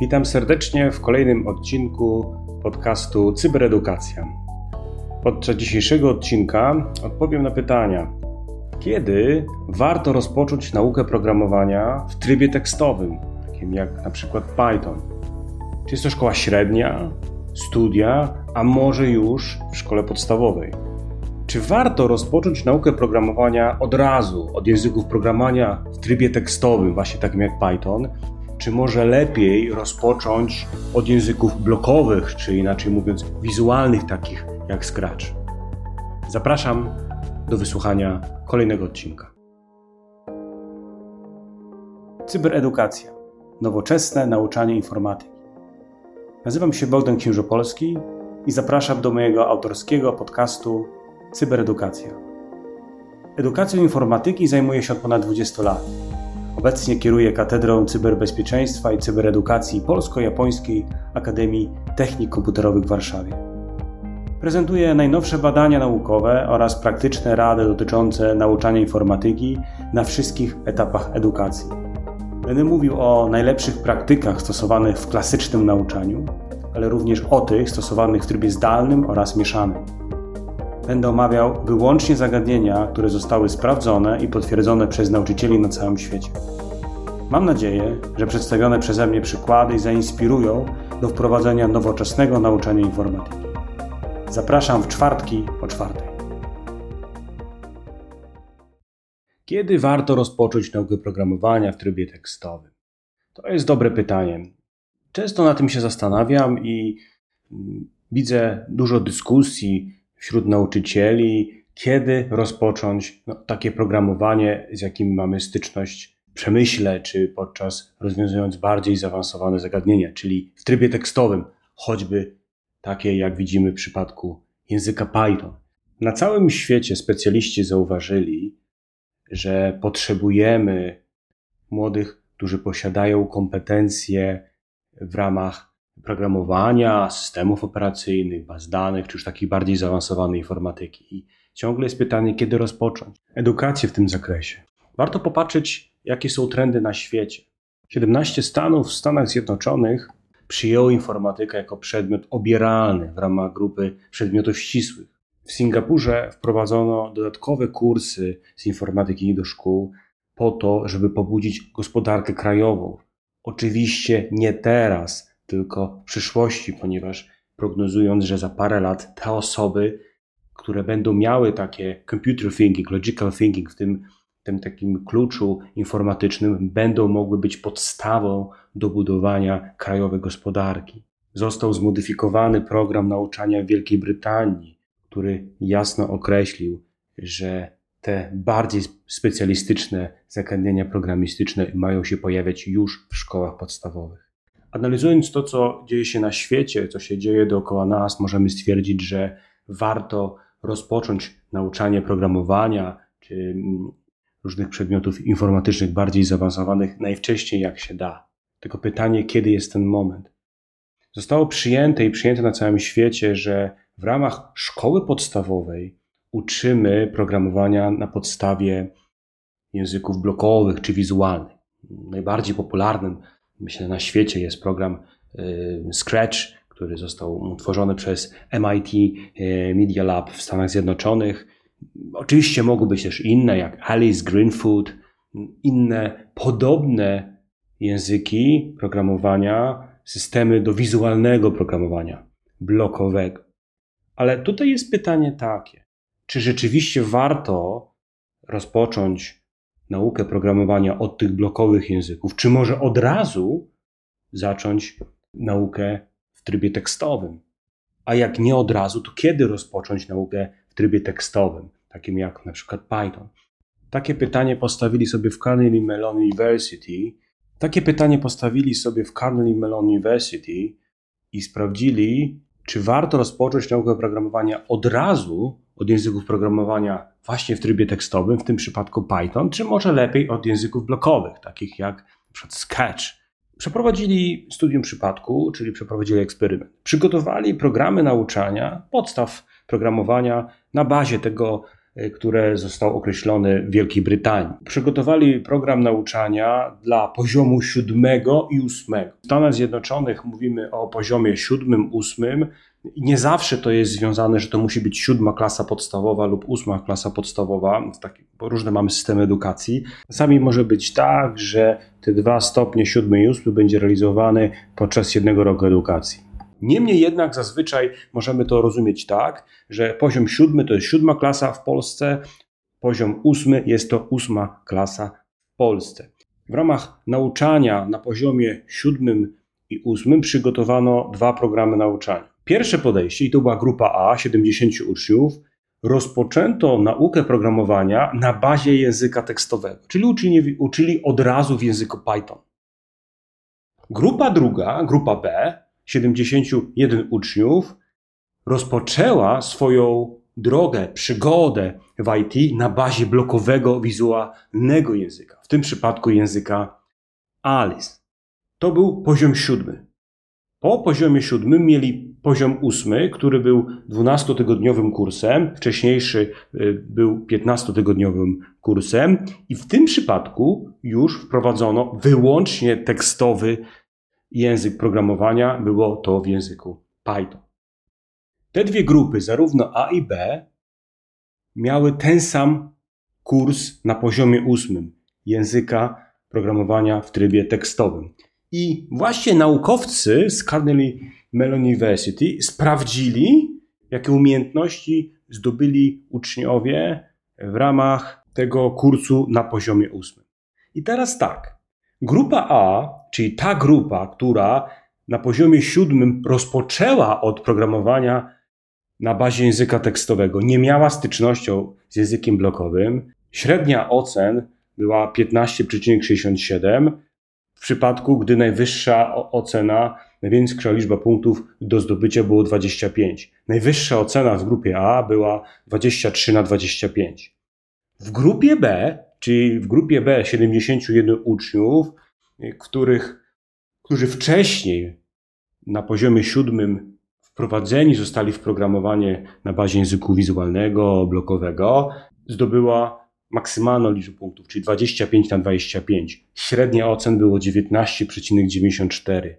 Witam serdecznie w kolejnym odcinku podcastu Cyberedukacja. Podczas dzisiejszego odcinka odpowiem na pytania: kiedy warto rozpocząć naukę programowania w trybie tekstowym, takim jak na przykład Python? Czy jest to szkoła średnia, studia, a może już w szkole podstawowej? Czy warto rozpocząć naukę programowania od razu, od języków programowania w trybie tekstowym, właśnie takim jak Python, czy może lepiej rozpocząć od języków blokowych, czy inaczej mówiąc, wizualnych, takich jak Scratch? Zapraszam do wysłuchania kolejnego odcinka. Cyberedukacja. Nowoczesne nauczanie informatyki. Nazywam się Bogdan Księżopolski i zapraszam do mojego autorskiego podcastu Cyberedukacja. Edukacją informatyki zajmuję się od ponad 20 lat. Obecnie kieruję Katedrą Cyberbezpieczeństwa i Cyberedukacji Polsko-Japońskiej Akademii Technik Komputerowych w Warszawie. Prezentuję najnowsze badania naukowe oraz praktyczne rady dotyczące nauczania informatyki na wszystkich etapach edukacji. Będę mówił o najlepszych praktykach stosowanych w klasycznym nauczaniu, ale również o tych stosowanych w trybie zdalnym oraz mieszanym. Będę omawiał wyłącznie zagadnienia, które zostały sprawdzone i potwierdzone przez nauczycieli na całym świecie. Mam nadzieję, że przedstawione przeze mnie przykłady zainspirują do wprowadzenia nowoczesnego nauczania informatyki. Zapraszam w czwartki o czwartej. Kiedy warto rozpocząć naukę programowania w trybie tekstowym? To jest dobre pytanie. Często na tym się zastanawiam i mm, widzę dużo dyskusji wśród nauczycieli, kiedy rozpocząć no, takie programowanie, z jakim mamy styczność w przemyśle, czy podczas rozwiązując bardziej zaawansowane zagadnienia, czyli w trybie tekstowym, choćby takie jak widzimy w przypadku języka Python. Na całym świecie specjaliści zauważyli, że potrzebujemy młodych, którzy posiadają kompetencje w ramach programowania, systemów operacyjnych, baz danych, czy już takiej bardziej zaawansowanej informatyki. I ciągle jest pytanie, kiedy rozpocząć edukację w tym zakresie. Warto popatrzeć, jakie są trendy na świecie. 17 stanów w Stanach Zjednoczonych przyjęło informatykę jako przedmiot obieralny w ramach grupy przedmiotów ścisłych. W Singapurze wprowadzono dodatkowe kursy z informatyki do szkół po to, żeby pobudzić gospodarkę krajową. Oczywiście nie teraz, tylko przyszłości, ponieważ prognozując, że za parę lat te osoby, które będą miały takie computer thinking, logical thinking w tym, tym takim kluczu informatycznym, będą mogły być podstawą do budowania krajowej gospodarki. Został zmodyfikowany program nauczania w Wielkiej Brytanii, który jasno określił, że te bardziej specjalistyczne zagadnienia programistyczne mają się pojawiać już w szkołach podstawowych. Analizując to, co dzieje się na świecie, co się dzieje dookoła nas, możemy stwierdzić, że warto rozpocząć nauczanie programowania czy mm, różnych przedmiotów informatycznych bardziej zaawansowanych najwcześniej jak się da. Tylko pytanie, kiedy jest ten moment? Zostało przyjęte i przyjęte na całym świecie, że w ramach szkoły podstawowej uczymy programowania na podstawie języków blokowych czy wizualnych. Najbardziej popularnym myślę, na świecie jest program y, Scratch, który został utworzony przez MIT y, Media Lab w Stanach Zjednoczonych. Oczywiście mogą być też inne, jak Alice Greenfoot, inne podobne języki programowania, systemy do wizualnego programowania, blokowego. Ale tutaj jest pytanie takie, czy rzeczywiście warto rozpocząć naukę programowania od tych blokowych języków, czy może od razu zacząć naukę w trybie tekstowym? A jak nie od razu, to kiedy rozpocząć naukę w trybie tekstowym, takim jak na przykład Python? Takie pytanie postawili sobie w Carnegie Mellon University. Takie pytanie postawili sobie w Carnegie Mellon University i sprawdzili, czy warto rozpocząć naukę programowania od razu od języków programowania właśnie w trybie tekstowym, w tym przypadku Python, czy może lepiej od języków blokowych, takich jak np. Sketch. Przeprowadzili studium przypadku, czyli przeprowadzili eksperyment. Przygotowali programy nauczania, podstaw programowania na bazie tego e, które zostało określone w Wielkiej Brytanii. Przygotowali program nauczania dla poziomu siódmego i ósmego. W Stanach Zjednoczonych mówimy o poziomie siódmym, ósmym. Nie zawsze to jest związane, że to musi być siódma klasa podstawowa lub ósma klasa podstawowa, bo różne mamy systemy edukacji. Czasami może być tak, że te dwa stopnie, siódmy i ósmy, będzie realizowany podczas jednego roku edukacji. Niemniej jednak zazwyczaj możemy to rozumieć tak, że poziom siódmy to jest siódma klasa w Polsce, poziom ósmy jest to ósma klasa w Polsce. W ramach nauczania na poziomie siódmym i ósmym przygotowano dwa programy nauczania. Pierwsze podejście, i to była grupa A, 70 uczniów, rozpoczęto naukę programowania na bazie języka tekstowego, czyli uczyli, uczyli od razu w języku Python. Grupa druga, grupa B, 71 uczniów, rozpoczęła swoją drogę, przygodę w IT na bazie blokowego, wizualnego języka, w tym przypadku języka Alice. To był poziom siódmy. Po poziomie siódmym mieli poziom ósmy, który był 12-tygodniowym kursem, wcześniejszy y, był 15-tygodniowym kursem i w tym przypadku już wprowadzono wyłącznie tekstowy język programowania, było to w języku Python. Te dwie grupy, zarówno A i B, miały ten sam kurs na poziomie ósmym języka programowania w trybie tekstowym. I właśnie naukowcy z Carnegie Mellon University sprawdzili, jakie umiejętności zdobyli uczniowie w ramach tego kursu na poziomie ósmym. I teraz tak. Grupa A, czyli ta grupa, która na poziomie siódmym rozpoczęła od programowania na bazie języka tekstowego, nie miała stycznością z językiem blokowym, średnia ocen była 15,67, w przypadku, gdy najwyższa ocena, największa liczba punktów do zdobycia było 25. Najwyższa ocena w grupie A była 23 na 25. W grupie B, czyli w grupie B 71 uczniów, których, którzy wcześniej na poziomie siódmym wprowadzeni zostali w programowanie na bazie języku wizualnego, blokowego, zdobyła maksymalną liczbę punktów, czyli 25 na 25. Średnia ocen było 19,94,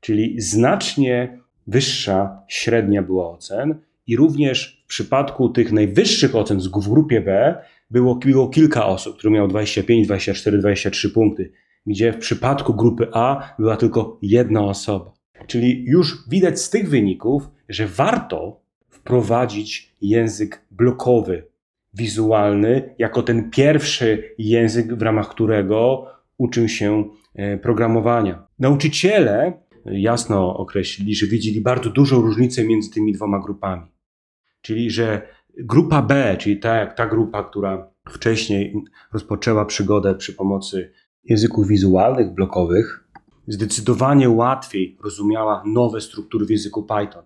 czyli znacznie wyższa średnia była ocen i również w przypadku tych najwyższych ocen w grupie B było, było kilka osób, które miało 25, 24, 23 punkty, gdzie w przypadku grupy A była tylko jedna osoba. Czyli już widać z tych wyników, że warto wprowadzić język blokowy wizualny jako ten pierwszy język, w ramach którego uczył się e, programowania. Nauczyciele jasno określili, że widzieli bardzo dużą różnicę między tymi dwoma grupami. Czyli, że grupa B, czyli ta, ta grupa, która wcześniej rozpoczęła przygodę przy pomocy języków wizualnych, blokowych, zdecydowanie łatwiej rozumiała nowe struktury w języku Python.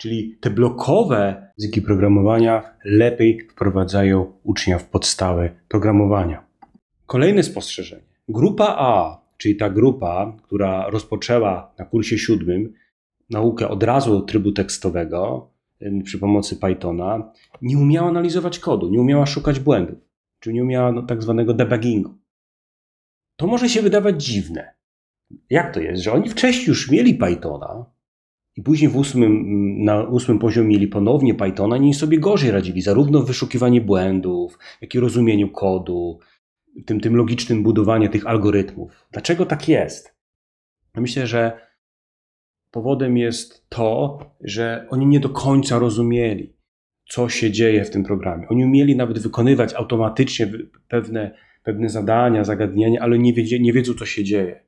Czyli te blokowe języki programowania lepiej wprowadzają ucznia w podstawę programowania. Kolejne spostrzeżenie. Grupa A, czyli ta grupa, która rozpoczęła na kursie siódmym naukę od razu trybu tekstowego przy pomocy Pythona, nie umiała analizować kodu, nie umiała szukać błędów, czyli nie umiała no, tak zwanego debuggingu. To może się wydawać dziwne. Jak to jest, że oni wcześniej już mieli Pythona, i później w ósmym, na ósmym poziomie mieli ponownie Pythona, nie sobie gorzej radzili, zarówno w wyszukiwaniu błędów, jak i rozumieniu kodu, tym, tym logicznym budowaniu tych algorytmów. Dlaczego tak jest? Myślę, że powodem jest to, że oni nie do końca rozumieli, co się dzieje w tym programie. Oni umieli nawet wykonywać automatycznie pewne, pewne zadania, zagadnienia, ale nie, wiedzie, nie wiedzą, co się dzieje.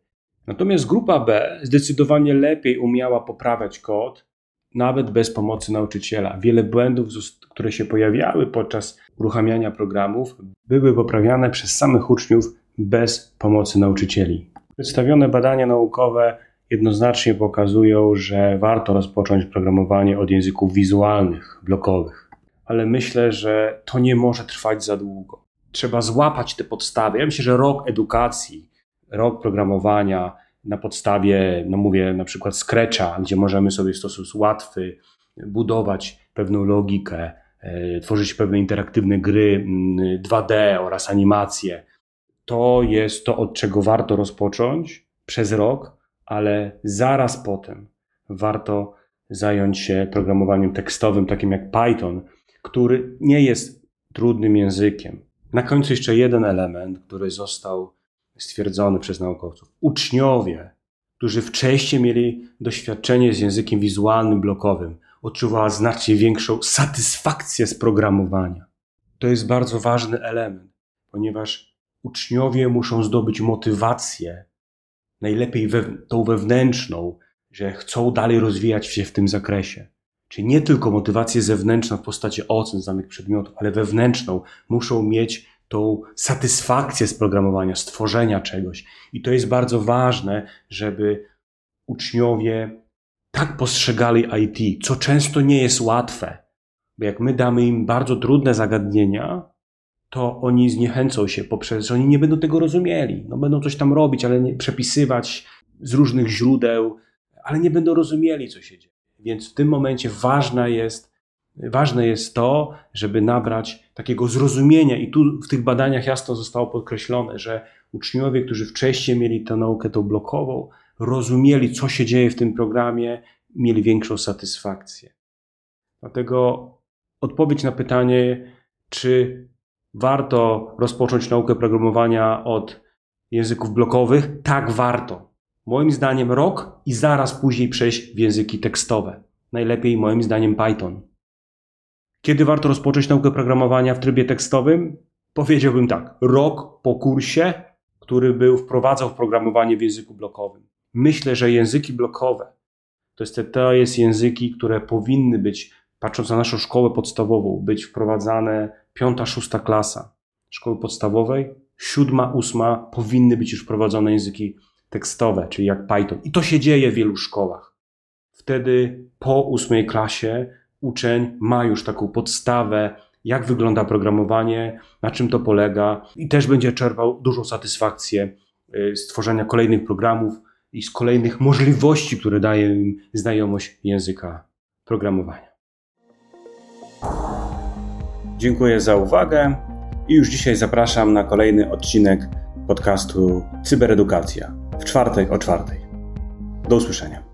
Natomiast grupa B zdecydowanie lepiej umiała poprawiać kod, nawet bez pomocy nauczyciela. Wiele błędów, które się pojawiały podczas uruchamiania programów, były poprawiane przez samych uczniów bez pomocy nauczycieli. Przedstawione badania naukowe jednoznacznie pokazują, że warto rozpocząć programowanie od języków wizualnych, blokowych. Ale myślę, że to nie może trwać za długo. Trzeba złapać te podstawy. Ja myślę, że rok edukacji rok programowania na podstawie, no mówię, na przykład Scratcha, gdzie możemy sobie w sposób łatwy budować pewną logikę, e, tworzyć pewne interaktywne gry 2D mm, oraz animacje. To jest to, od czego warto rozpocząć przez rok, ale zaraz potem warto zająć się programowaniem tekstowym, takim jak Python, który nie jest trudnym językiem. Na końcu jeszcze jeden element, który został stwierdzony przez naukowców. Uczniowie, którzy wcześniej mieli doświadczenie z językiem wizualnym, blokowym, odczuwali znacznie większą satysfakcję z programowania. To jest bardzo ważny element, ponieważ uczniowie muszą zdobyć motywację, najlepiej we, tą wewnętrzną, że chcą dalej rozwijać się w tym zakresie. Czyli nie tylko motywację zewnętrzną w postaci ocen znanych przedmiotów, ale wewnętrzną. Muszą mieć tą satysfakcję z programowania, stworzenia czegoś. I to jest bardzo ważne, żeby uczniowie tak postrzegali IT, co często nie jest łatwe. Bo jak my damy im bardzo trudne zagadnienia, to oni zniechęcą się poprzez, że oni nie będą tego rozumieli. No będą coś tam robić, ale nie przepisywać z różnych źródeł, ale nie będą rozumieli, co się dzieje. Więc w tym momencie ważna jest, ważne jest to, żeby nabrać takiego zrozumienia, i tu w tych badaniach jasno zostało podkreślone, że uczniowie, którzy wcześniej mieli tę naukę tą blokową, rozumieli, co się dzieje w tym programie, mieli większą satysfakcję. Dlatego odpowiedź na pytanie, czy warto rozpocząć naukę programowania od języków blokowych? Tak, warto. Moim zdaniem rok i zaraz później przejść w języki tekstowe. Najlepiej moim zdaniem Python. Kiedy warto rozpocząć naukę programowania w trybie tekstowym? Powiedziałbym tak, rok po kursie, który był wprowadzał w programowanie w języku blokowym. Myślę, że języki blokowe to jest, to jest języki, które powinny być, patrząc na naszą szkołę podstawową, być wprowadzane piąta, szósta klasa szkoły podstawowej, siódma, ósma powinny być już wprowadzone języki tekstowe, czyli jak Python. I to się dzieje w wielu szkołach. Wtedy po ósmej klasie uczeń ma już taką podstawę, jak wygląda programowanie, na czym to polega i też będzie czerpał dużą satysfakcję y, z tworzenia kolejnych programów i z kolejnych możliwości, które daje im znajomość języka programowania. Dziękuję za uwagę i już dzisiaj zapraszam na kolejny odcinek podcastu Cyberedukacja w czwartek o czwartej. Do usłyszenia.